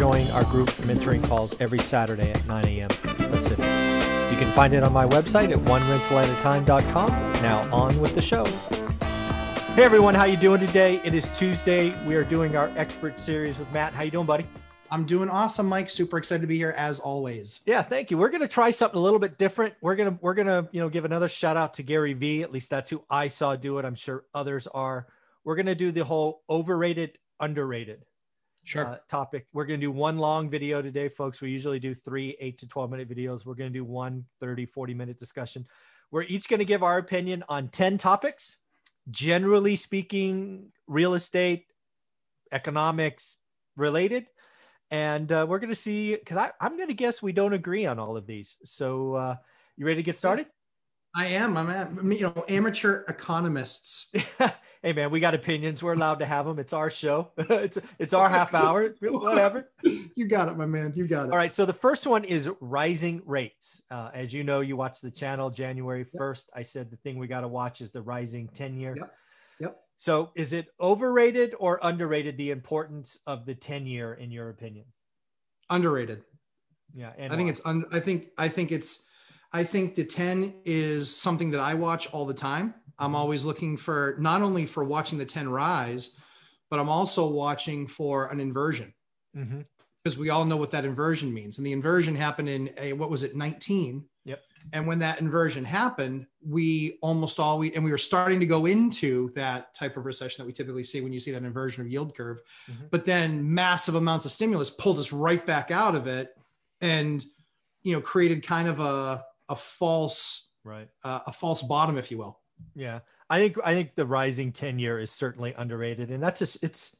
join our group mentoring calls every Saturday at 9 a.m. Pacific. You can find it on my website at onerentalatatime.com. Now on with the show. Hey everyone, how you doing today? It is Tuesday. We are doing our expert series with Matt. How you doing, buddy? I'm doing awesome, Mike. Super excited to be here as always. Yeah, thank you. We're gonna try something a little bit different. We're gonna we're gonna you know give another shout out to Gary Vee. At least that's who I saw do it. I'm sure others are. We're gonna do the whole overrated, underrated Sure. uh, topic. We're going to do one long video today, folks. We usually do three, eight to 12 minute videos. We're going to do one 30, 40 minute discussion. We're each going to give our opinion on 10 topics, generally speaking, real estate, economics related. And uh, we're going to see, because I'm going to guess we don't agree on all of these. So, uh, you ready to get started? I am. I'm, at, you know, amateur economists. hey man, we got opinions. We're allowed to have them. It's our show. it's it's our half hour. Whatever. You got it, my man. You got it. All right. So the first one is rising rates. Uh, as you know, you watch the channel January first. I said the thing we got to watch is the rising ten year. Yep. Yep. So is it overrated or underrated the importance of the ten year in your opinion? Underrated. Yeah. And I think why? it's. Un, I think. I think it's. I think the ten is something that I watch all the time. I'm always looking for not only for watching the ten rise, but I'm also watching for an inversion Mhm. because we all know what that inversion means. And the inversion happened in a, what was it, 19? Yep. And when that inversion happened, we almost always, and we were starting to go into that type of recession that we typically see when you see that inversion of yield curve. Mhm. But then massive amounts of stimulus pulled us right back out of it and, you know, created kind of a, a false, right. uh, a false bottom, if you will. Yeah, I think I think the rising ten year is certainly underrated, and that's just it's.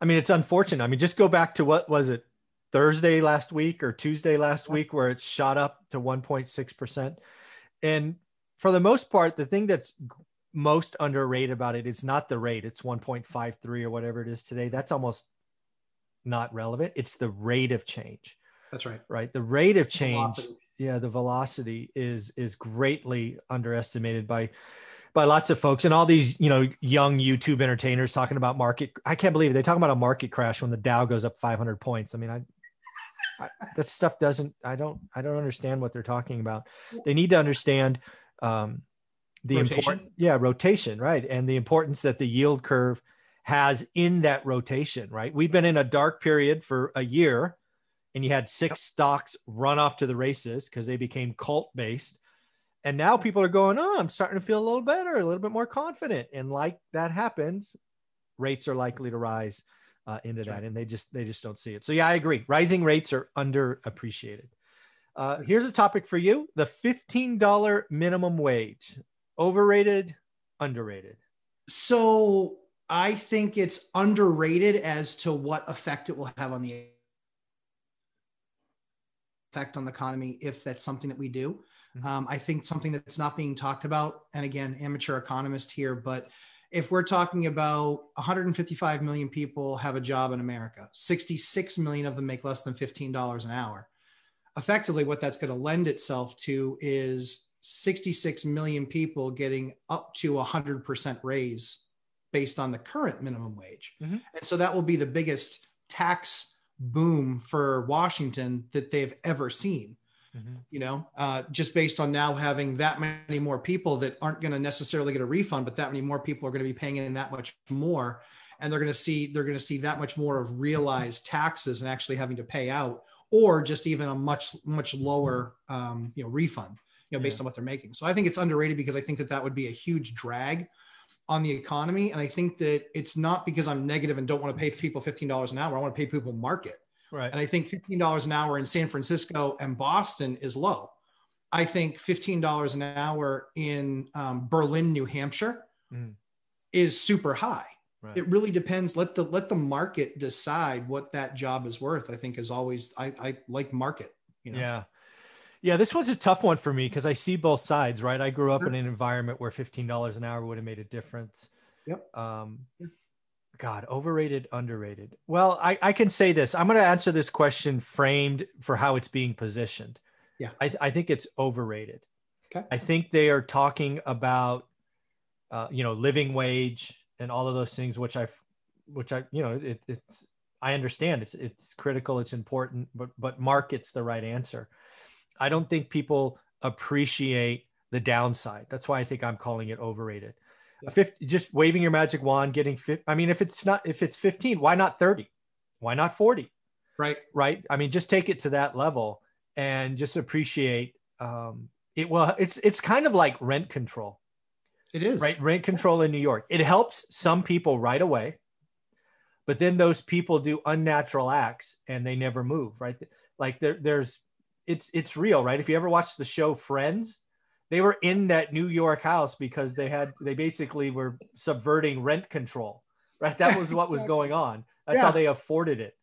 I mean, it's unfortunate. I mean, just go back to what was it Thursday last week or Tuesday last week where it shot up to one point six percent, and for the most part, the thing that's most underrated about it is not the rate. It's one point five three or whatever it is today. That's almost not relevant. It's the rate of change, That's right. right? The rate of change Velocity. Yeah the velocity is is greatly underestimated by by lots of folks and all these you know young youtube entertainers talking about market i can't believe it. they talk about a market crash when the dow goes up 500 points i mean i, I that stuff doesn't i don't i don't understand what they're talking about they need to understand um the Rotation? important yeah rotation right and the importance that the yield curve has in that rotation right we've been in a dark period for a year and you had six stocks run off to the races because they became cult based. And now people are going, oh, I'm starting to feel a little better, a little bit more confident. And like that happens, rates are likely to rise uh, into that, right. and they just they just don't see it. So yeah, I agree. Rising rates are underappreciated. Uh, here's a topic for you: the fifteen dollar minimum wage, overrated, underrated. So I think it's underrated as to what effect it will have on the effect on the economy if that's something that we do. Mhm. Um, I think something that's not being talked about, and again, amateur economist here, but if we're talking about 155 million people have a job in America, 66 million of them make less than $15 an hour. Effectively, what that's going to lend itself to is 66 million people getting up to a 100% raise based on the current minimum wage. Mhm. And so that will be the biggest tax boom for Washington that they've ever seen you know, uh, just based on now having that many more people that aren't going to necessarily get a refund, but that many more people are going to be paying in that much more, and they're going to see they're going to see that much more of realized taxes and actually having to pay out, or just even a much much lower um, you know refund, you know, based Yeah. on what they're making. So I think it's underrated because I think that that would be a huge drag on the economy, and I think that it's not because I'm negative and don't want to pay people fifteen dollars an hour. I want to pay people market. Right. And I think $15 an hour in San Francisco and Boston is low. I think $15 an hour in um, Berlin, New Hampshire Mm. is super high. Right. It really depends. Let the let the market decide what that job is worth. I think is always I, I like market. You know? Yeah. Yeah, this one's a tough one for me because I see both sides, right? I grew up in an environment where $15 an hour would have made a difference. Yep. Um, God, overrated, underrated. Well, I, I can say this. I'm going to answer this question framed for how it's being positioned. Yeah. I, I think it's overrated. Okay. I think they are talking about, uh, you know, living wage and all of those things, which I've, which I, you know, it, it's, I understand it's, it's critical, it's important, but, but market's the right answer. I don't think people appreciate the downside. That's why I think I'm calling it overrated. Yeah. 50, just waving your magic wand, getting fit. I mean, if it's not, if it's 15, why not 30? Why not 40? Right. Right. I mean, just take it to that level and just appreciate um, it. Well, it's, it's kind of like rent control. It is right. Rent control in New York. It helps some people right away, but then those people do unnatural acts and they never move. Right. Like there, there's, it's, it's real, right? If you ever watched the show Friends, they were in that New York house because they had they basically were subverting rent control. Right, that was what was going on. That's yeah. how they afforded it.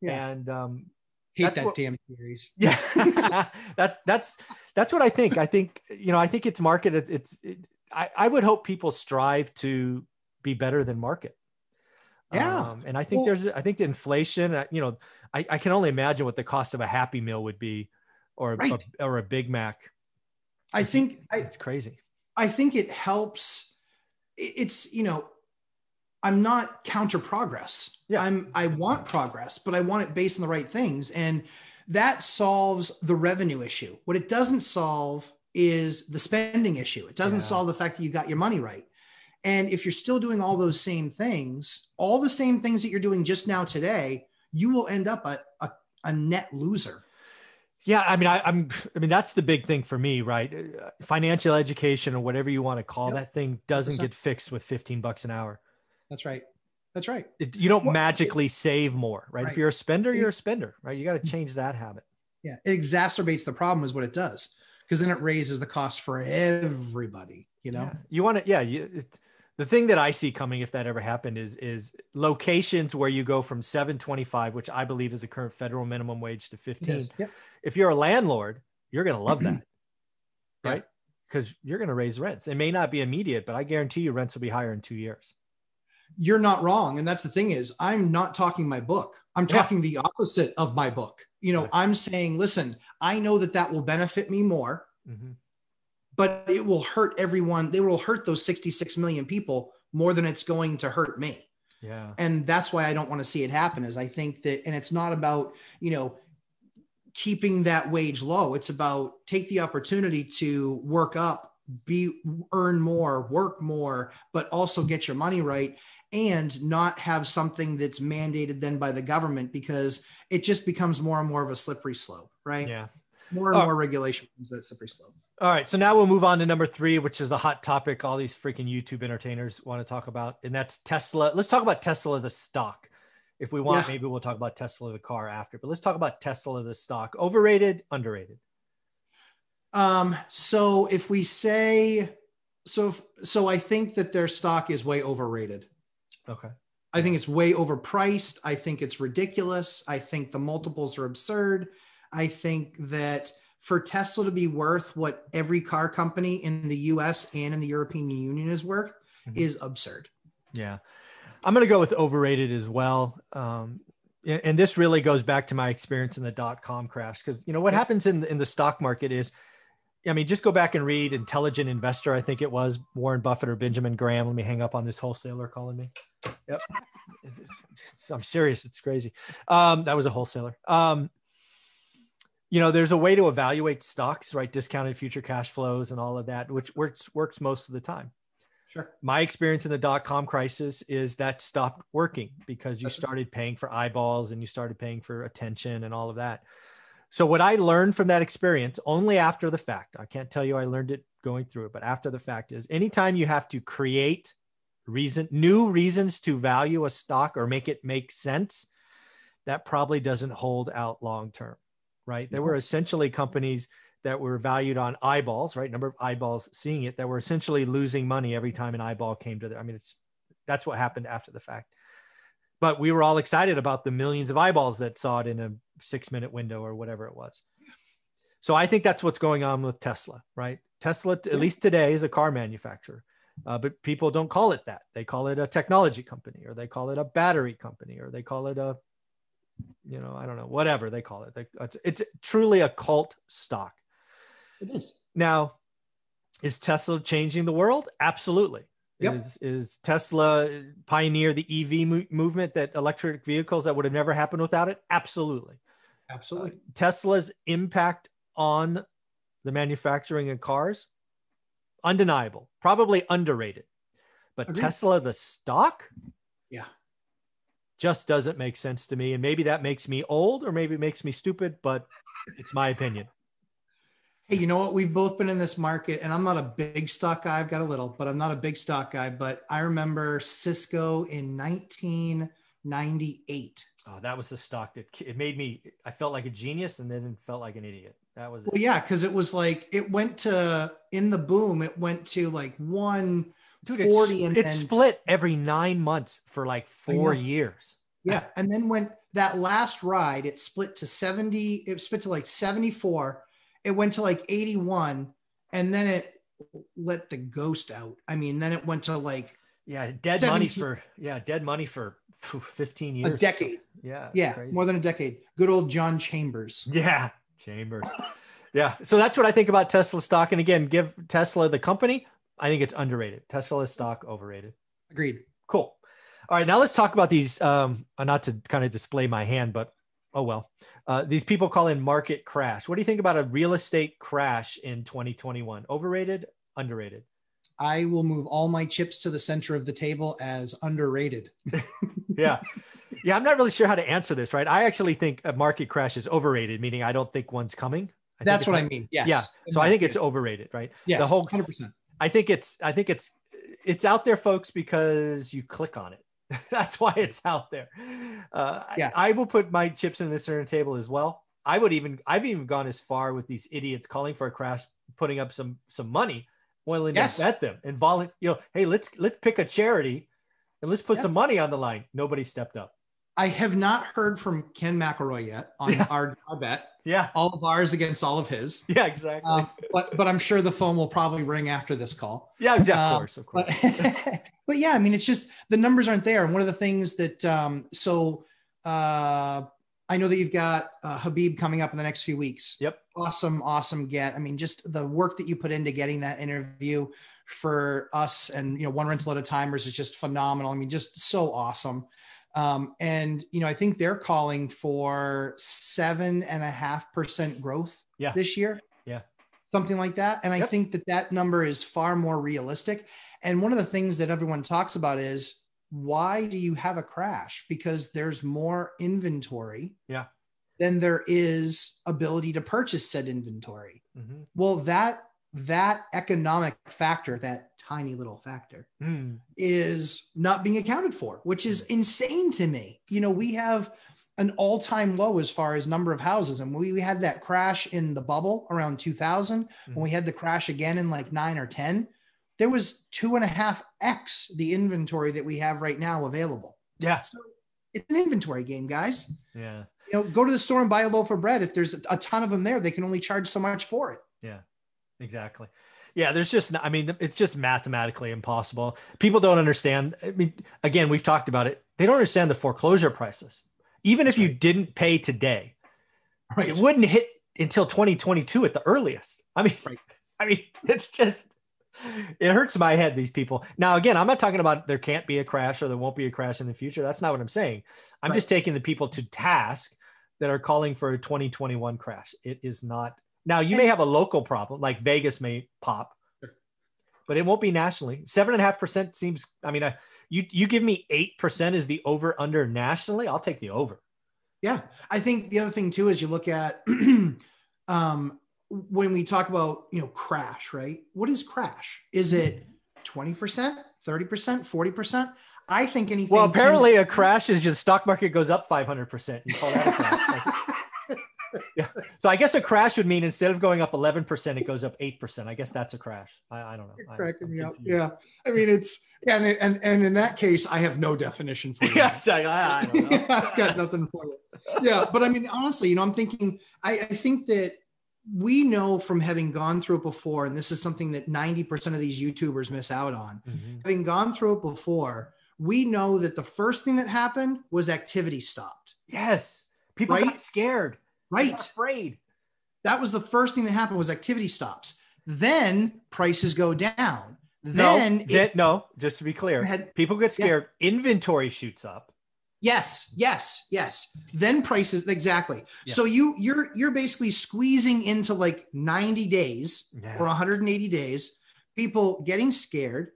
Yeah. And um, hate that what, damn series. Yeah, that's that's that's what I think. I think you know I think it's market. It's, it's it, I I would hope people strive to be better than market. Yeah, um, and I think well, there's I think the inflation. Uh, you know, I, I can only imagine what the cost of a Happy Meal would be, or right. a, or a Big Mac I think it's crazy. I think it helps. It's you know, I'm not counter progress. Yeah. I'm I want progress, but I want it based on the right things, and that solves the revenue issue. What it doesn't solve is the spending issue. It doesn't yeah. solve the fact that you got your money right. And if you're still doing all those same things, all the same things that you're doing just now today, you will end up a, a, a net loser. Yeah, I mean, I, am I mean, that's the big thing for me, right? Uh, financial education or whatever you want to call yep. that thing doesn't 100%. get fixed with 15 bucks an hour. That's right. That's right. It, you don't well, magically it, save more, right? right? If you're a spender, you're a spender, right? You got to mm-hmm. change that habit. Yeah, it exacerbates the problem, is what it does, because then it raises the cost for everybody. You know, yeah. you want to, yeah. You, the thing that I see coming, if that ever happened, is is locations where you go from 725, which I believe is the current federal minimum wage, to 15. Yep if you're a landlord, you're going to love that, right? Because you're going to raise rents. It may not be immediate, but I guarantee you rents will be higher in two years. You're not wrong, and that's the thing is, I'm not talking my book. I'm talking yeah. the opposite of my book. You know, I'm saying, listen, I know that that will benefit me more, mm-hmm. but it will hurt everyone. They will hurt those 66 million people more than it's going to hurt me. Yeah. And that's why I don't want to see it happen is I think that and it's not about, you know, keeping that wage low. It's about take the opportunity to work up, be earn more, work more, but also get your money right and not have something that's mandated then by the government because it just becomes more and more of a slippery slope, right? Yeah. More and oh. more regulation becomes that slippery slope. All right. So now we'll move on to number three, which is a hot topic all these freaking YouTube entertainers want to talk about. And that's Tesla. Let's talk about Tesla, the stock. If we want, yeah. maybe we'll talk about Tesla the car after. But let's talk about Tesla the stock. Overrated, underrated. Um, so if we say so if, so I think that their stock is way overrated. Okay. I think it's way overpriced. I think it's ridiculous. I think the multiples are absurd. I think that for Tesla to be worth what every car company in the US and in the European Union is worth mm-hmm. is absurd. Yeah. I'm going to go with overrated as well. Um, and this really goes back to my experience in the dot com crash because you know what happens in in the stock market is I mean, just go back and read Intelligent Investor. I think it was Warren Buffett or Benjamin Graham. Let me hang up on this wholesaler calling me. Yep. I'm serious. It's crazy. Um, that was a wholesaler. Um, you know, there's a way to evaluate stocks, right? Discounted future cash flows and all of that, which works works most of the time. Sure. My experience in the dot com crisis is that stopped working because you started paying for eyeballs and you started paying for attention and all of that. So, what I learned from that experience only after the fact, I can't tell you I learned it going through it, but after the fact is anytime you have to create reason, new reasons to value a stock or make it make sense, that probably doesn't hold out long term, right? There were essentially companies that were valued on eyeballs, right? Number of eyeballs seeing it that were essentially losing money every time an eyeball came to there. I mean, it's that's what happened after the fact. But we were all excited about the millions of eyeballs that saw it in a six minute window or whatever it was. So I think that's what's going on with Tesla, right? Tesla, at least today, is a car manufacturer. Uh, but people don't call it that. They call it a technology company, or they call it a battery company, or they call it a, you know, I don't know, whatever they call it. They, it's, it's truly a cult stock. It is. Now, is Tesla changing the world? Absolutely. Yep. Is, is Tesla pioneer the EV mo- movement that electric vehicles that would have never happened without it? Absolutely. Absolutely. Uh, Tesla's impact on the manufacturing of cars, undeniable, probably underrated. But Agreed. Tesla, the stock, yeah, just doesn't make sense to me. And maybe that makes me old or maybe it makes me stupid, but it's my opinion. Hey, you know what? We've both been in this market, and I'm not a big stock guy. I've got a little, but I'm not a big stock guy. But I remember Cisco in 1998. Oh, that was the stock that it made me. I felt like a genius, and then felt like an idiot. That was well, yeah, because it was like it went to in the boom. It went to like one forty, and it split every nine months for like four years. Yeah, and then when that last ride, it split to seventy. It split to like seventy four. It went to like eighty one, and then it let the ghost out. I mean, then it went to like yeah, dead 17, money for yeah, dead money for 15 years. A decade. Yeah. Yeah. Crazy. More than a decade. Good old John Chambers. Yeah. Chambers. yeah. So that's what I think about Tesla stock. And again, give Tesla the company. I think it's underrated. Tesla stock overrated. Agreed. Cool. All right. Now let's talk about these. Um, uh, not to kind of display my hand, but oh well. Uh, these people call in market crash. What do you think about a real estate crash in 2021? Overrated, underrated? I will move all my chips to the center of the table as underrated. yeah. Yeah. I'm not really sure how to answer this, right? I actually think a market crash is overrated, meaning I don't think one's coming. I That's what like, I mean. Yes. Yeah. So I think it's overrated, right? Yeah. The whole 100%. I think it's, I think it's, it's out there, folks, because you click on it. That's why it's out there. Uh, yeah. I, I will put my chips in the center table as well. I would even, I've even gone as far with these idiots calling for a crash, putting up some, some money willing yes. to bet them and volunteer. You know, hey, let's let's pick a charity and let's put some money on the line. Nobody stepped up. I have not heard from Ken McElroy yet on yeah. our, bet. Yeah, all of ours against all of his. Yeah, exactly. Um, but but I'm sure the phone will probably ring after this call. Yeah, exactly. Um, of course, of course. But, but, yeah, I mean, it's just the numbers aren't there. And one of the things that um, so uh, I know that you've got uh, Habib coming up in the next few weeks. Yep. Awesome, awesome get. I mean, just the work that you put into getting that interview for us and you know one rental at a timers is just phenomenal. I mean, just so awesome. Um, and you know, I think they're calling for seven and a half percent growth yeah. this year. Yeah, something like that. And yep. I think that that number is far more realistic. And one of the things that everyone talks about is why do you have a crash? Because there's more inventory. Yeah. Than there is ability to purchase said inventory. Mm-hmm. Well, that that economic factor, that tiny little factor, mm. is not being accounted for, which is insane to me. You know, we have an all-time low as far as number of houses, and we, we had that crash in the bubble around 2000 mm-hmm. when we had the crash again in like nine or ten there was two and a half X the inventory that we have right now available. Yeah. So it's an inventory game, guys. Yeah. You know, go to the store and buy a loaf of bread. If there's a ton of them there, they can only charge so much for it. Yeah, exactly. Yeah, there's just, I mean, it's just mathematically impossible. People don't understand. I mean, again, we've talked about it. They don't understand the foreclosure prices. Even if you didn't pay today, right. it wouldn't hit until 2022 at the earliest. I mean, right. I mean, it's just it hurts my head these people now again i'm not talking about there can't be a crash or there won't be a crash in the future that's not what i'm saying i'm right. just taking the people to task that are calling for a 2021 crash it is not now you may have a local problem like vegas may pop but it won't be nationally. Seven and a half percent seems i mean I, you you give me eight percent is the over under nationally i'll take the over. Yeah i think the other thing too is you look at um when we talk about you know crash right? What is crash? Is it 20% 30% 40% i think anything well apparently 10- a crash is just stock market goes up 500% you call that a crash. Like, yeah so i guess a crash would mean instead of going up 11% it goes up 8% i guess that's a crash i, I don't know You're cracking me up yeah i mean it's and, and and in that case i have no definition for you yeah. I, I i've got nothing for you yeah but i mean honestly you know i'm thinking i, I think that we know from having gone through it before, and this is something that 90% of these YouTubers miss out on. Mm-hmm. Having gone through it before, we know that the first thing that happened was activity stopped. Yes. People right? got scared. Right. afraid. That was the first thing that happened was activity stops. Then prices go down. Then no, it, no just to be clear, had, people get scared. Yeah. Inventory shoots up. Yes, yes, yes. Then prices exactly. Yeah. So you you're you're basically squeezing into like 90 days yeah. or 180 days, people getting scared,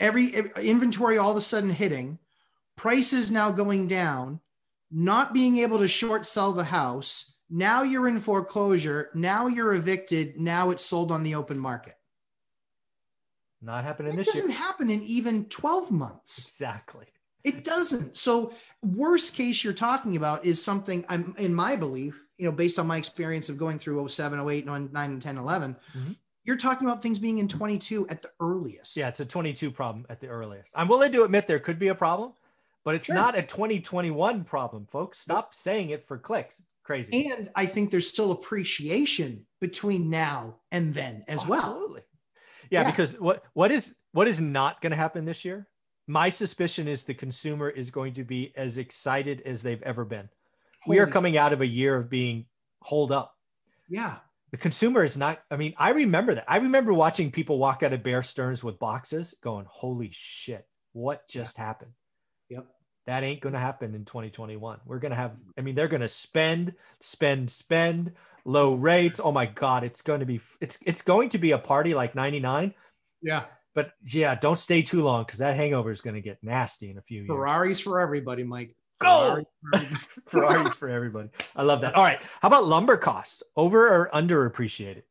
every inventory all of a sudden hitting, prices now going down, not being able to short sell the house. Now you're in foreclosure. Now you're evicted. Now it's sold on the open market. Not happening it this year. It doesn't happen in even 12 months. Exactly. It doesn't. So worst case you're talking about is something I'm in my belief, you know, based on my experience of going through 07, 08, 9, 9 10, 11, mm-hmm. you're talking about things being in 22 at the earliest. Yeah, it's a 22 problem at the earliest. I'm willing to admit there could be a problem, but it's sure. not a 2021 problem, folks. Stop saying it for clicks. Crazy. And I think there's still appreciation between now and then as oh, well. Absolutely. Yeah, yeah, because what what is what is not going to happen this year my suspicion is the consumer is going to be as excited as they've ever been. Holy we are coming out of a year of being holed up. Yeah. The consumer is not, I mean, I remember that. I remember watching people walk out of Bear Stearns with boxes going, holy shit, what just yeah. happened? Yep. That ain't going to happen in 2021. We're going to have, I mean, they're going to spend, spend, spend, low rates. Oh my God, it's going to be, it's, it's going to be a party like 99. Yeah but yeah, don't stay too long because that hangover is going to get nasty in a few years. Ferraris for everybody, Mike. Go! Ferraris for everybody. I love that. All right. How about lumber cost? Over or underappreciated?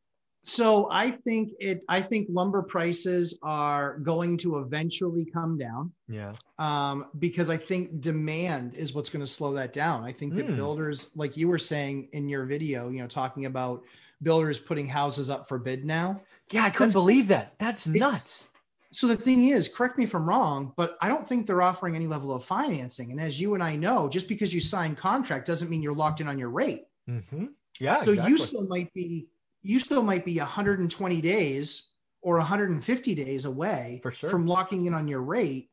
So I think it. I think lumber prices are going to eventually come down. Yeah. Um, because I think demand is what's going to slow that down. I think that mm. builders, like you were saying in your video, you know, talking about builders putting houses up for bid now. Yeah, I couldn't believe that. That's nuts so the thing is, correct me if I'm wrong, but I don't think they're offering any level of financing. And as you and I know, just because you sign contract doesn't mean you're locked in on your rate. Mm-hmm. Yeah. So exactly. you still might be you still might be 120 days or 150 days away sure. from locking in on your rate.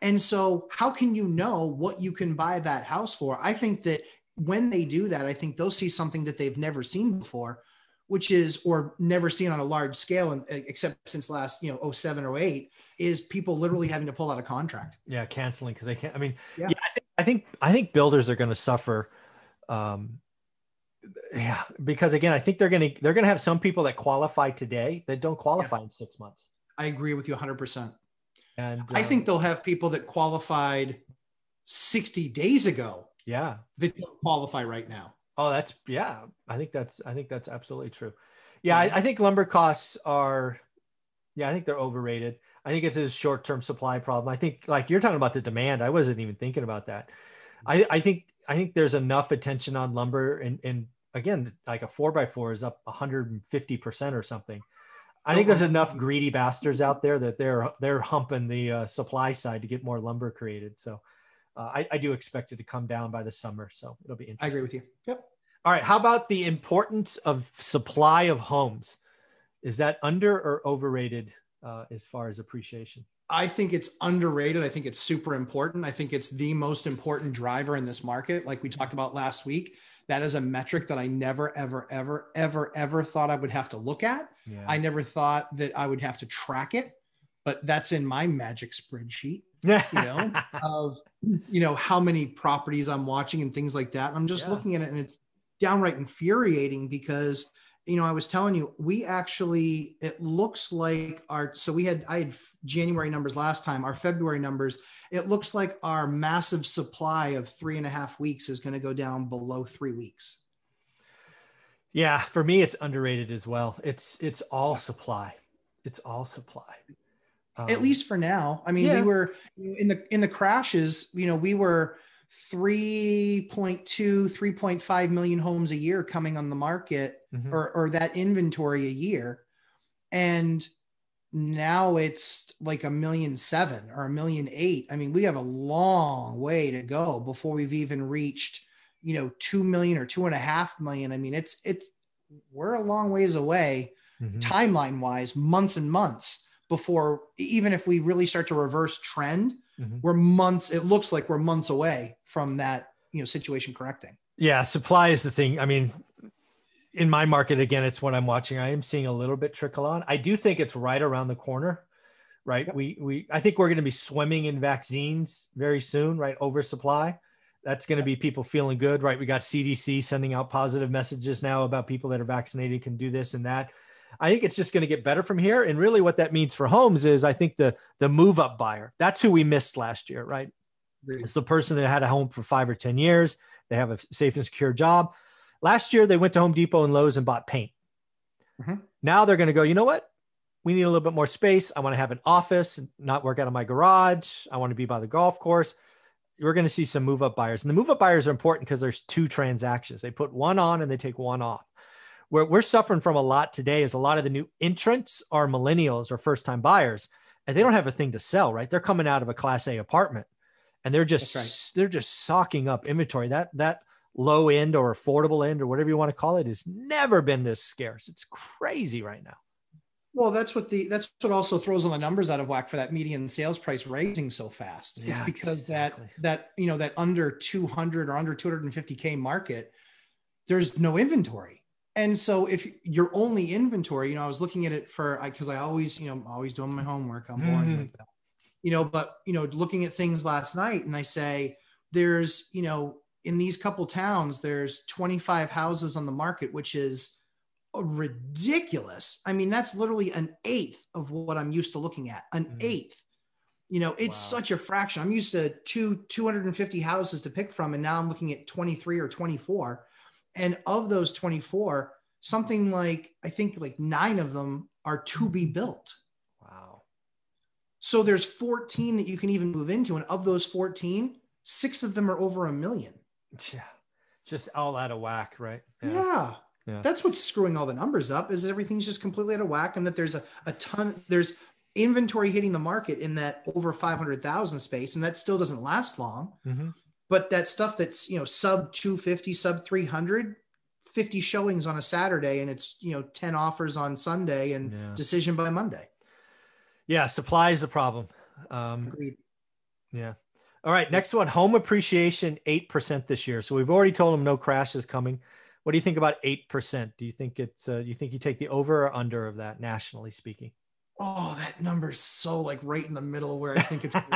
And so how can you know what you can buy that house for? I think that when they do that, I think they'll see something that they've never seen before, which is or never seen on a large scale and except since last you know 07 or 08 is people literally having to pull out a contract yeah canceling because they can't i mean yeah, yeah I, think, I, think, i think builders are going to suffer um yeah because again i think they're going to they're going to have some people that qualify today that don't qualify yeah. in six months i agree with you 100% and i think um, they'll have people that qualified 60 days ago yeah that don't qualify right now Oh, that's yeah. I think that's I think that's absolutely true. Yeah, I, I, think lumber costs are yeah, I think they're overrated. I think it's a short-term supply problem. I think like you're talking about the demand. I wasn't even thinking about that. I, I think I think there's enough attention on lumber and and again, like a four by four is up 150 percent or something. I think there's enough greedy bastards out there that they're they're humping the uh, supply side to get more lumber created. So uh, I, I, do expect it to come down by the summer. So it'll be interesting. I agree with you. Yep. All right. How about the importance of supply of homes? Is that under or overrated uh, as far as appreciation? I think it's underrated. I think it's super important. I think it's the most important driver in this market. Like we talked about last week, that is a metric that I never, ever, ever, ever, ever thought I would have to look at. Yeah. I never thought that I would have to track it, but that's in my magic spreadsheet. you know, of you know how many properties I'm watching and things like that. And I'm just yeah. looking at it and it's downright infuriating because you know I was telling you we actually it looks like our so we had I had January numbers last time our February numbers it looks like our massive supply of three and a half weeks is going to go down below three weeks. Yeah, for me it's underrated as well. It's it's all supply. It's all supply. Um, At least for now. I mean, yeah. we were in the in the crashes, you know, we were 3.2 3.5 million homes a year coming on the market mm-hmm. or or that inventory a year. And now it's like a million seven or a million eight. I mean, we have a long way to go before we've even reached, you know, two million or two and a half million. I mean, it's it's we're a long ways away, mm-hmm. timeline wise, months and months before, even if we really start to reverse trend, mm-hmm. we're months, it looks like we're months away from that, you know, situation correcting. Yeah. Supply is the thing. I mean, in my market, again, it's what I'm watching. I am seeing a little bit trickle on. I do think it's right around the corner right? Yep. We we I think we're going to be swimming in vaccines very soon, right? Oversupply. That's going to be people feeling good, right? We got CDC sending out positive messages now about people that are vaccinated can do this and that. I think it's just going to get better from here. And really, what that means for homes is, I think the the move up buyer. That's who we missed last year, right? It's the person that had a home for five or ten years. They have a safe and secure job. Last year, they went to Home Depot and Lowe's and bought paint. Mm-hmm. Now they're going to go. You know what? we need a little bit more space. I want to have an office, not work out of my garage. I want to be by the golf course. We're going to see some move up buyers. And the move up buyers are important because there's two transactions. They put one on and they take one off. Where we're suffering from a lot today is a lot of the new entrants are millennials or first time buyers, and they don't have a thing to sell, right? They're coming out of a class A apartment and they're just right. they're just socking up inventory. That that low end or affordable end or whatever you want to call it has never been this scarce. It's crazy right now. Well, that's what the that's what also throws all the numbers out of whack for that median sales price rising so fast. Yeah, it's because exactly. that that you know that under 200 or under 250k market, there's no inventory. And so if your only inventory, you know, I was looking at it for because I, I, always, you know, always doing my homework. I'm boring mm-hmm. like that. You know, but you know, looking at things last night and I say there's, you know, in these couple towns, there's 25 houses on the market, which is ridiculous. I mean, that's literally an eighth of what I'm used to looking at. An mm. eighth. You know, it's wow. such a fraction. I'm used to two 250 houses to pick from, and now I'm looking at 23 or 24. And of those 24, something like I think like nine of them are to be built. Wow. So there's 14 that you can even move into, and of those 14, six of them are over a million. Yeah, just all out of whack, right? Yeah. yeah. Yeah. That's what's screwing all the numbers up is everything's just completely out of whack and that there's a, a ton there's inventory hitting the market in that over 500,000 space and that still doesn't last long. Mm-hmm. But that stuff that's, you know, sub 250, sub 300, 50 showings on a Saturday and it's, you know, 10 offers on Sunday and yeah. decision by Monday. Yeah, supply is the problem. Um, Agreed. Yeah. All right, next one, home appreciation 8% this year. So we've already told them no crash is coming. What do you think about eight percent? Do you think it's? Uh, do you think you take the over or under of that, nationally speaking? Oh, that number's so like right in the middle where I think it's.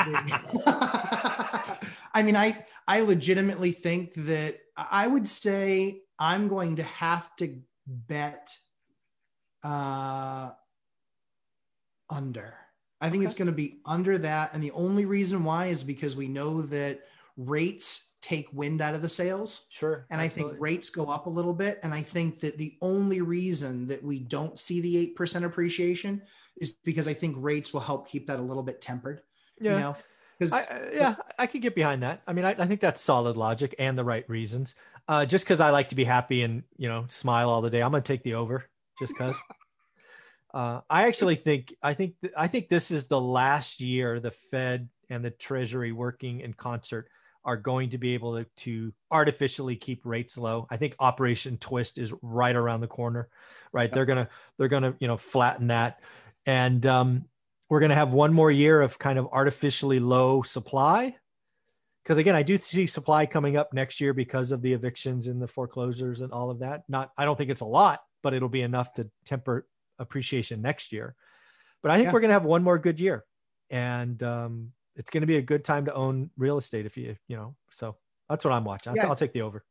I mean, I I legitimately think that I would say I'm going to have to bet uh, under. I think okay. it's going to be under that, and the only reason why is because we know that rates take wind out of the sails. Sure. And absolutely. I think rates go up a little bit. And I think that the only reason that we don't see the 8% appreciation is because I think rates will help keep that a little bit tempered. Yeah. You know? Because yeah, I could get behind that. I mean, I, I, think that's solid logic and the right reasons. Uh, just because I like to be happy and you know smile all the day, I'm gonna take the over just because. uh, I actually think I think th- I think this is the last year the Fed and the Treasury working in concert are going to be able to, to artificially keep rates low. I think Operation Twist is right around the corner, right? Yep. They're gonna they're gonna you know flatten that, and um, we're gonna have one more year of kind of artificially low supply. Because again, I do see supply coming up next year because of the evictions and the foreclosures and all of that. Not, I don't think it's a lot, but it'll be enough to temper appreciation next year. But I think yeah. we're going to have one more good year, and um, it's going to be a good time to own real estate if you, if, you know, so that's what I'm watching. I'll, yeah. I'll take the over.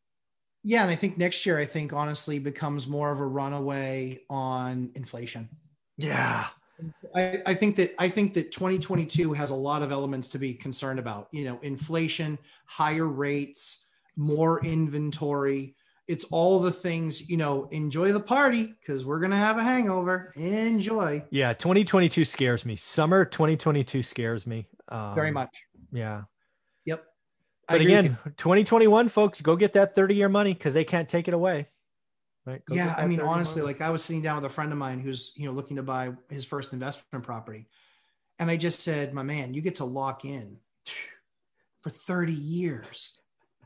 Yeah. And I think next year, I think honestly becomes more of a runaway on inflation. Yeah. I, I, think that I think that 2022 has a lot of elements to be concerned about. You know, inflation, higher rates, more inventory. It's all the things. You know, enjoy the party because we're gonna have a hangover. Enjoy. Yeah, 2022 scares me. Summer 2022 scares me. Um, Very much. Yeah. Yep. But again, 2021, folks, go get that 30 year money because they can't take it away. Right. Go yeah. I mean, honestly, money. like I was sitting down with a friend of mine who's, you know, looking to buy his first investment property. And I just said, my man, you get to lock in for 30 years.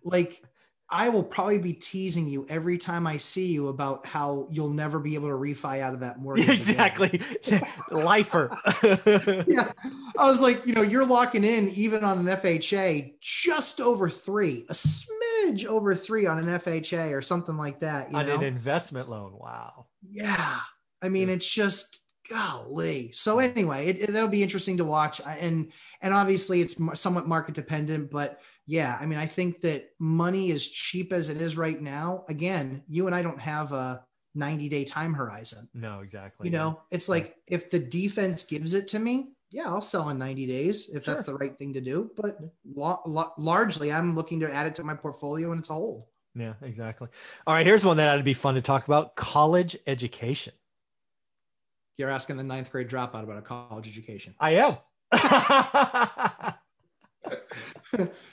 Like, I will probably be teasing you every time I see you about how you'll never be able to refi out of that mortgage. exactly. Lifer. yeah. I was like, you know, you're locking in even on an FHA just over three, a smidge over three on an FHA or something like that. on know? an investment loan. Wow. Yeah. I mean, yeah. it's just golly. So anyway, it, it, that'll be interesting to watch. And, and obviously it's somewhat market dependent, but yeah, I mean, I think that money is cheap as it is right now. Again, you and I don't have a 90 day time horizon. No, exactly. You know, it's like if the defense gives it to me, yeah, I'll sell in 90 days if sure. that's the right thing to do. But largely, I'm looking to add it to my portfolio and it's a hold. Yeah, exactly. All right, here's one that ought to be fun to talk about college education. You're asking the ninth grade dropout about a college education. I am.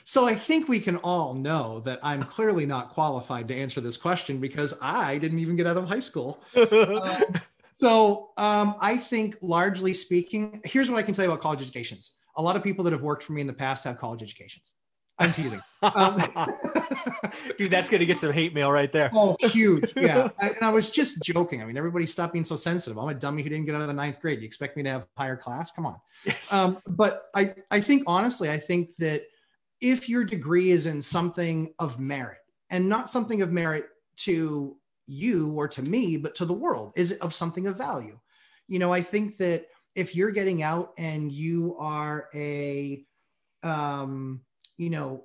so I think we can all know that I'm clearly not qualified to answer this question because I didn't even get out of high school. um, so um, I think, largely speaking, here's what I can tell you about college educations. A lot of people that have worked for me in the past have college educations. I'm teasing. Um, Dude, that's going to get some hate mail right there. Oh, huge. Yeah. And I was just joking. I mean, everybody stop being so sensitive. I'm a dummy who didn't get out of the ninth grade. You expect me to have higher class? Come on. Yes. Um, but I, I think, honestly, I think that if your degree is in something of merit and not something of merit to you or to me, but to the world, is it of something of value? You know, I think that if you're getting out and you are a, um, you know,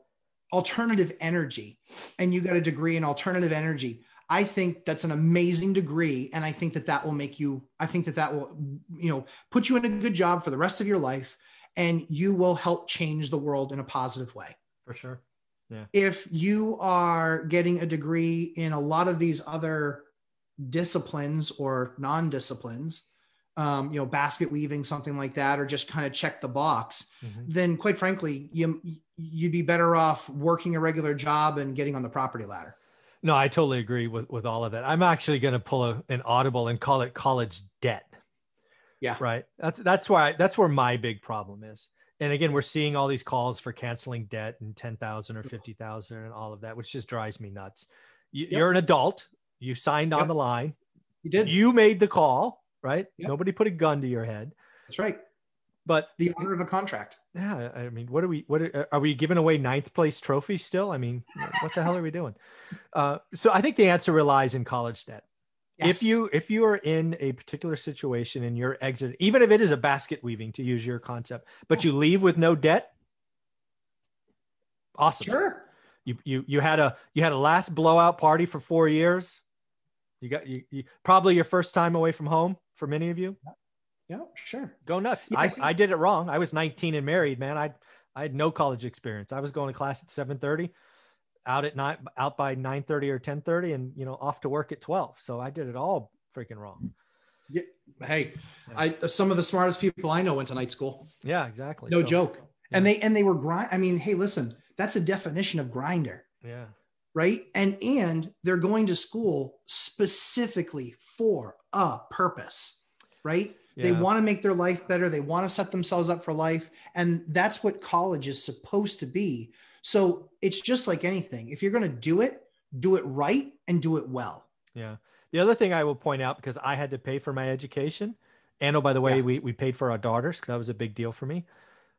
alternative energy and you got a degree in alternative energy, I think that's an amazing degree. And I think that that will make you, I think that that will, you know, put you in a good job for the rest of your life and you will help change the world in a positive way. For sure. Yeah. If you are getting a degree in a lot of these other disciplines or non disciplines, um, you know, basket weaving, something like that, or just kind of check the box, mm-hmm. then quite frankly, you you'd be better off working a regular job and getting on the property ladder. No, I totally agree with with all of that. I'm actually going to pull a, an audible and call it college debt. Yeah. Right. That's that's why that's where my big problem is. And again, we're seeing all these calls for canceling debt and 10,000 or 50,000 and all of that, which just drives me nuts. You, are an adult. You signed on the line. You did. You made the call right? Yep. Nobody put a gun to your head. That's right. But the honor of a contract. Yeah, I mean, what are we? What are, are we giving away ninth place trophies still? I mean, what the hell are we doing? Uh, so I think the answer relies in college debt. Yes. If you if you are in a particular situation and you're exit, even if it is a basket weaving to use your concept, but you leave with no debt, awesome. Sure. You you you had a you had a last blowout party for four years. You got you, you probably your first time away from home for many of you? Yeah, sure. Go nuts. Yeah, I, I, think- I, did it wrong. I was 19 and married, man. I I had no college experience. I was going to class at 7:30, out at night, out by 9:30 or 10:30, and you know off to work at 12. So I did it all freaking wrong. Yeah. Hey. I some of the smartest people I know went to night school. Yeah, exactly. No so, joke. Yeah. And they and they were grind. I mean, hey, listen, that's a definition of grinder. Yeah. Right. And and they're going to school specifically for a purpose, right? Yeah. They want to make their life better. They want to set themselves up for life. And that's what college is supposed to be. So it's just like anything. If you're going to do it, do it right and do it well. Yeah. The other thing I will point out, because I had to pay for my education, and oh, by the way, yeah. we, we paid for our daughters because that was a big deal for me.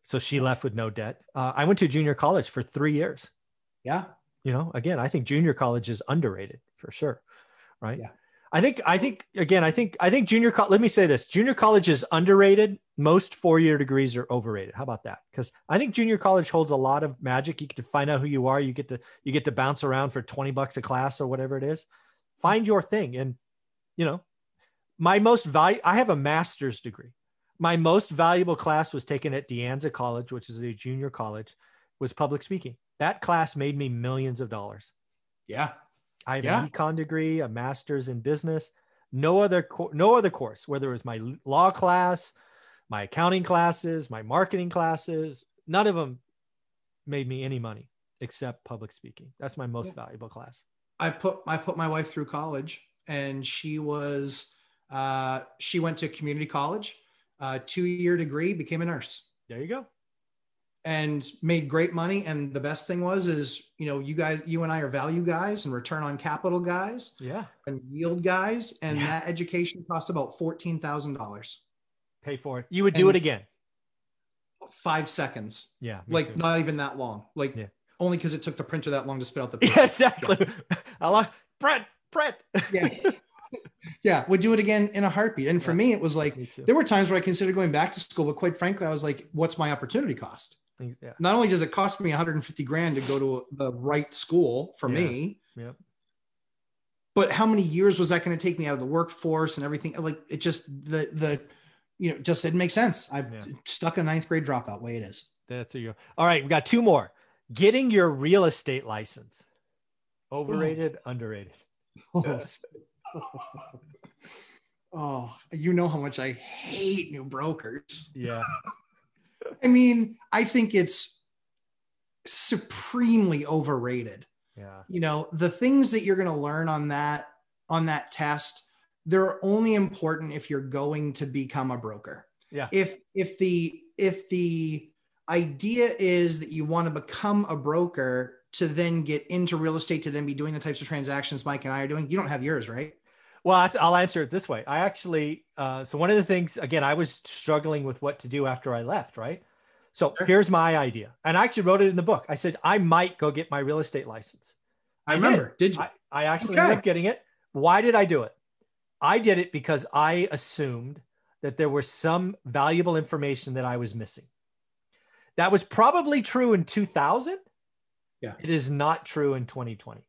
So she left with no debt. Uh, I went to junior college for three years. Yeah. You know, again, I think junior college is underrated for sure. Right. Yeah. I think I think again I think I think junior college. Let me say this: junior college is underrated. Most four-year degrees are overrated. How about that? Because I think junior college holds a lot of magic. You get to find out who you are. You get to you get to bounce around for twenty bucks a class or whatever it is. Find your thing, and you know, my most value. I have a master's degree. My most valuable class was taken at De Anza College, which is a junior college, was public speaking. That class made me millions of dollars. Yeah, I have yeah. an econ degree, a master's in business. No other co- no other course, whether it was my law class, my accounting classes, my marketing classes, none of them made me any money except public speaking. That's my most yeah. valuable class. I put I put my wife through college, and she was uh, she went to community college, uh, two year degree, became a nurse. There you go and made great money. And the best thing was, is, you know, you guys, you and I are value guys and return on capital guys Yeah. and yield guys. And Yeah. that education cost about $14,000, Pay for it. You would do And- it again. five seconds, Yeah. like too. not even that long, like Yeah. only because it took the printer that long to spit out the Yeah, exactly. I like Brett. Brett. yeah. yeah, would do it again in a heartbeat. And for Yeah. me, it was like Me there were times where I considered going back to school, but quite frankly, I was like, what's my opportunity cost? Yeah. Not only does it cost me 150 grand to go to the right school for Yeah. me, but how many years was that going to take me out of the workforce and everything? Like it just the the you know just didn't make sense. I Yeah. stuck a ninth grade dropout way it is. That's a go. All right, we got two more. Getting your real estate license. Overrated, oh. underrated. Oh, oh, you know how much I hate new brokers. Yeah. I mean, I think it's supremely overrated. Yeah. You know, the things that you're going to learn on that on that test, they're only important if you're going to become a broker. Yeah. If if the if the idea is that you want to become a broker to then get into real estate to then be doing the types of transactions Mike and I are doing, you don't have yours, right? Well, I I'll answer it this way. I actually, uh, so one of the things, again, I was struggling with what to do after I left, right? So Sure. here's my idea. And I actually wrote it in the book. I said, I might go get my real estate license. I did. remember. Did, you? I, I actually Okay. ended up getting it. Why did I do it? I did it because I assumed that there was some valuable information that I was missing. That was probably true in 2000. Yeah. It is not true in 2020.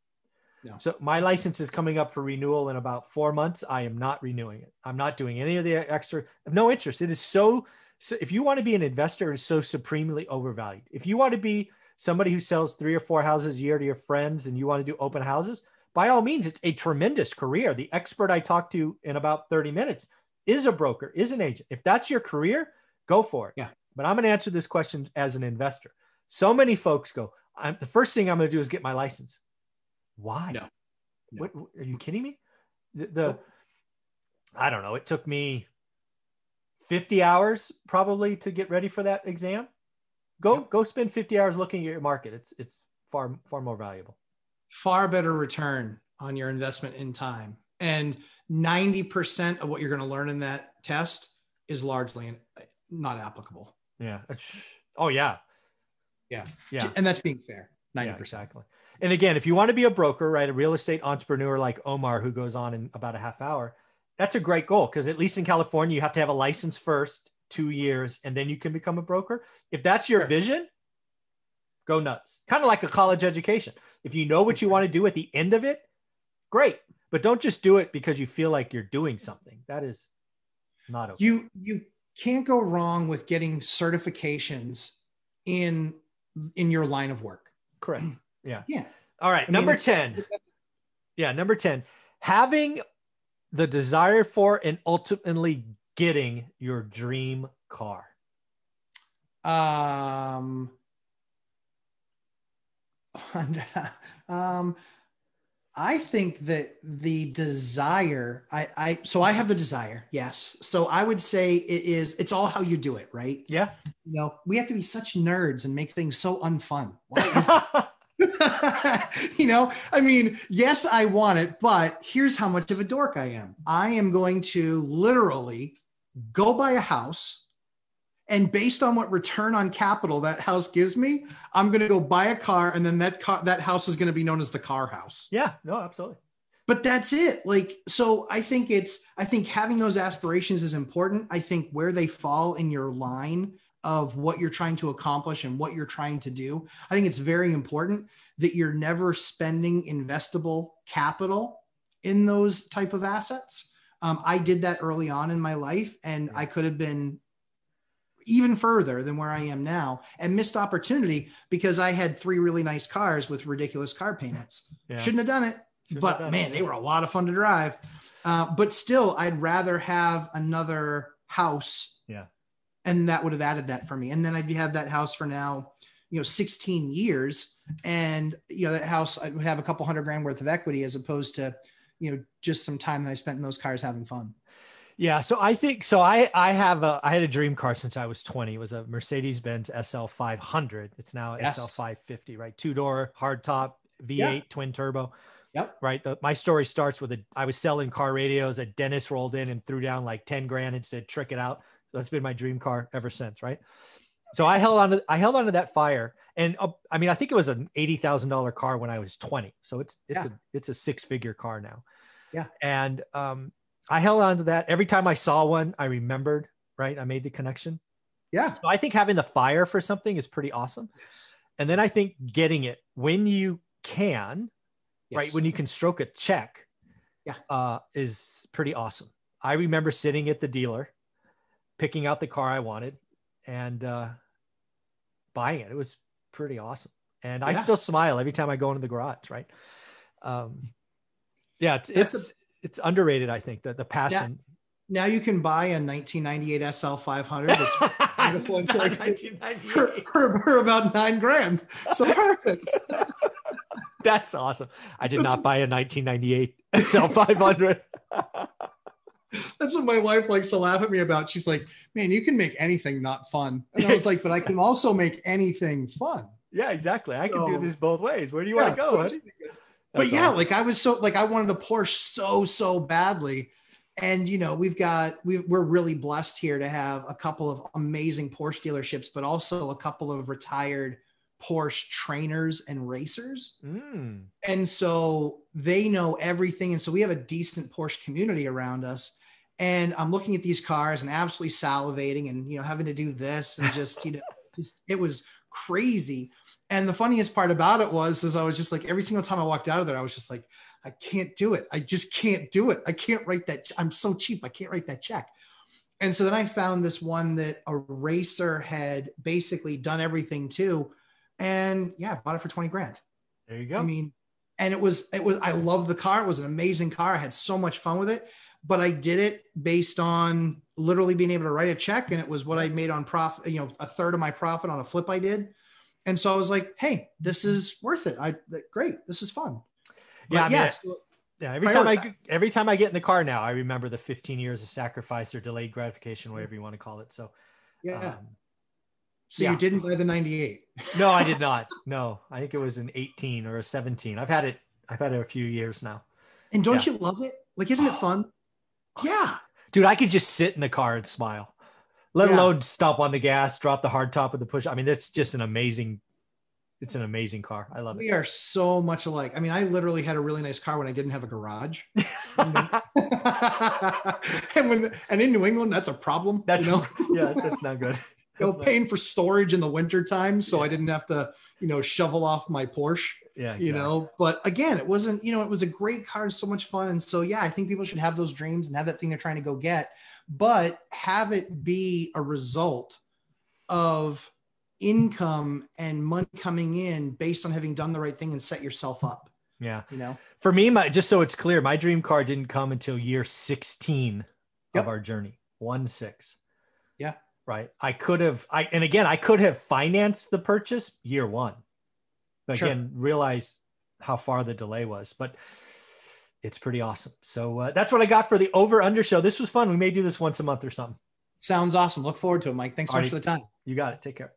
No. So my license is coming up for renewal in about four months. I am not renewing it. I'm not doing any of the extra. I have no interest. It is so. So if you want to be an investor, it's so supremely overvalued. If you want to be somebody who sells three or four houses a year to your friends and you want to do open houses, by all means, it's a tremendous career. The expert I talked to in about 30 minutes is a broker, is an agent. If that's your career, go for it. Yeah. But I'm going to answer this question as an investor. So many folks go, I'm, the first thing I'm going to do is get my license. Why? No. No. What, are you kidding me? The, the. I don't know. It took me 50 hours probably to get ready for that exam. Go go spend 50 hours looking at your market. It's it's far far more valuable. far better return on your investment in time. And 90% of what you're going to learn in that test is largely not applicable. Yeah. Oh yeah. Yeah. Yeah. And that's being fair. 90%. Yeah, exactly. And again, if you want to be a broker, right, a real estate entrepreneur like Omar, who goes on in about a half hour, that's a great goal because at least in California, you have to have a license first, two years, and then you can become a broker. If that's your Sure. vision, go nuts. Kind of like a college education. If you know what you want to do at the end of it, great. But don't just do it because you feel like you're doing something. That is not okay. You you can't go wrong with getting certifications in in your line of work. Correct. Yeah. Yeah. All right. I number it's- 10. Yeah. Number 10. Having the desire for and ultimately getting your dream car. Um, um, I think that the desire, I, I, so I have the desire, yes. So I would say it is, it's all how you do it, right? Yeah. You know, we have to be such nerds and make things so unfun. Why is you know, I mean, yes, I want it, but here's how much of a dork I am. I am going to literally go buy a house. And based on what return on capital that house gives me, I'm going to go buy a car, and then that car, that house is going to be known as the car house. yeah. No, absolutely. But that's it. Like, so I think it's, I think having those aspirations is important. I think where they fall in your line of what you're trying to accomplish and what you're trying to do, I think it's very important that you're never spending investable capital in those type of assets. Um, I did that early on in my life, and I could have been even further than where I am now and missed opportunity because I had three really nice cars with ridiculous car payments. Yeah. Shouldn't have done it Shouldn't but done it. man, they were a lot of fun to drive. Uh, but still, I'd rather have another house. Yeah. And that would have added that for me. And then I'd have that house for now, you know, 16 years. And, you know, that house, I would have a couple hundred grand worth of equity as opposed to, you know, just some time that I spent in those cars having fun. Yeah, so I think so. I I have a I had a dream car since I was 20. It was a Mercedes Benz SL 500. It's now Yes. SL 550, right? Two door, hard top, V8 Yeah. twin turbo. Yep. Right. The, my story starts with a I was selling car radios. A dentist rolled in and threw down like 10 grand and said, "Trick it out." So that's been my dream car ever since. Right. So I held on to I held on to that fire, and uh, I mean I think it was an eighty thousand dollar car when I was 20. So it's it's Yeah. a it's a six figure car now. Yeah. And um, I held on to that. Every time I saw one, I remembered, right? I made the connection. Yeah. So I think having the fire for something is pretty awesome. And then I think getting it when you can, right? When you can stroke a check, Yeah. uh, is pretty awesome. I remember sitting at the dealer, picking out the car I wanted and uh, buying it. It was pretty awesome. And I still smile every time I go into the garage, right? Um, yeah, it's, it's, it's underrated. I think that the passion. Now you can buy a 1998 SL 500 that's Beautiful It's not interior. 1998. for, for about nine grand. So perfect. That's awesome. I did That's- not buy a 1998 SL 500. That's what my wife likes to laugh at me about. She's like, "Man, you can make anything not fun." And I was like, "But I can also make anything fun." yeah, exactly. I can do this both ways. Where do you Yeah, want to go? so but yeah, awesome. like I was so like I wanted a Porsche so so badly, and you know we've got we we're really blessed here to have a couple of amazing Porsche dealerships, but also a couple of retired Porsche trainers and racers, Mm. and so they know everything, and so we have a decent Porsche community around us. And I'm looking at these cars and absolutely salivating, and you know having to do this and just you know just it was crazy. And the funniest part about it was, is I was just like, every single time I walked out of there, I was just like, I can't do it. I just can't do it. I can't write that. I'm so cheap. I can't write that check. And so then I found this one that a racer had basically done everything to. And yeah, bought it for 20 grand. There you go. I mean, and it was, it was, I loved the car. It was an amazing car. I had so much fun with it, but I did it based on literally being able to write a check. And it was what I made on profit, you know, a third of my profit on a flip I did. And so I was like, Hey, this is worth it. I great. This is fun. Yeah, I mean, yeah, so- yeah. Every time I every time I get in the car now, I remember the 15 years of sacrifice or delayed gratification, whatever you want to call it. So, yeah. um, so yeah. you didn't buy the 98. no, I did not. No, I think it was an 18 or a 17. I've had it. I've had it a few years now. And don't Yeah. you love it? Like, isn't it fun? Yeah. Dude i could just sit in the car and smile let Yeah. alone stomp on the gas drop the hard top with the push i mean that's just an amazing it's an amazing car i love it. We are so much alike. I mean, I literally had a really nice car when I didn't have a garage. and when and in New England, that's a problem. that's you know, yeah that's not good you know paying for storage in the winter time, so I didn't have to, you know, shovel off my Porsche. Yeah you know but again it wasn't you know it was a great car so much fun and so yeah i think people should have those dreams and have that thing they're trying to go get but have it be a result of income and money coming in based on having done the right thing and set yourself up yeah. you know? For me my just so it's clear my dream car didn't come until year 16 Yep. of our journey one six. Yeah. right? I could have i and again i could have financed the purchase year one but Sure. again realize how far the delay was but it's pretty awesome. So uh, that's what i got for the over under show. This was fun. We may do this once a month or something. Sounds awesome. Look forward to it mike. Thanks so much for the time. You got it. Take care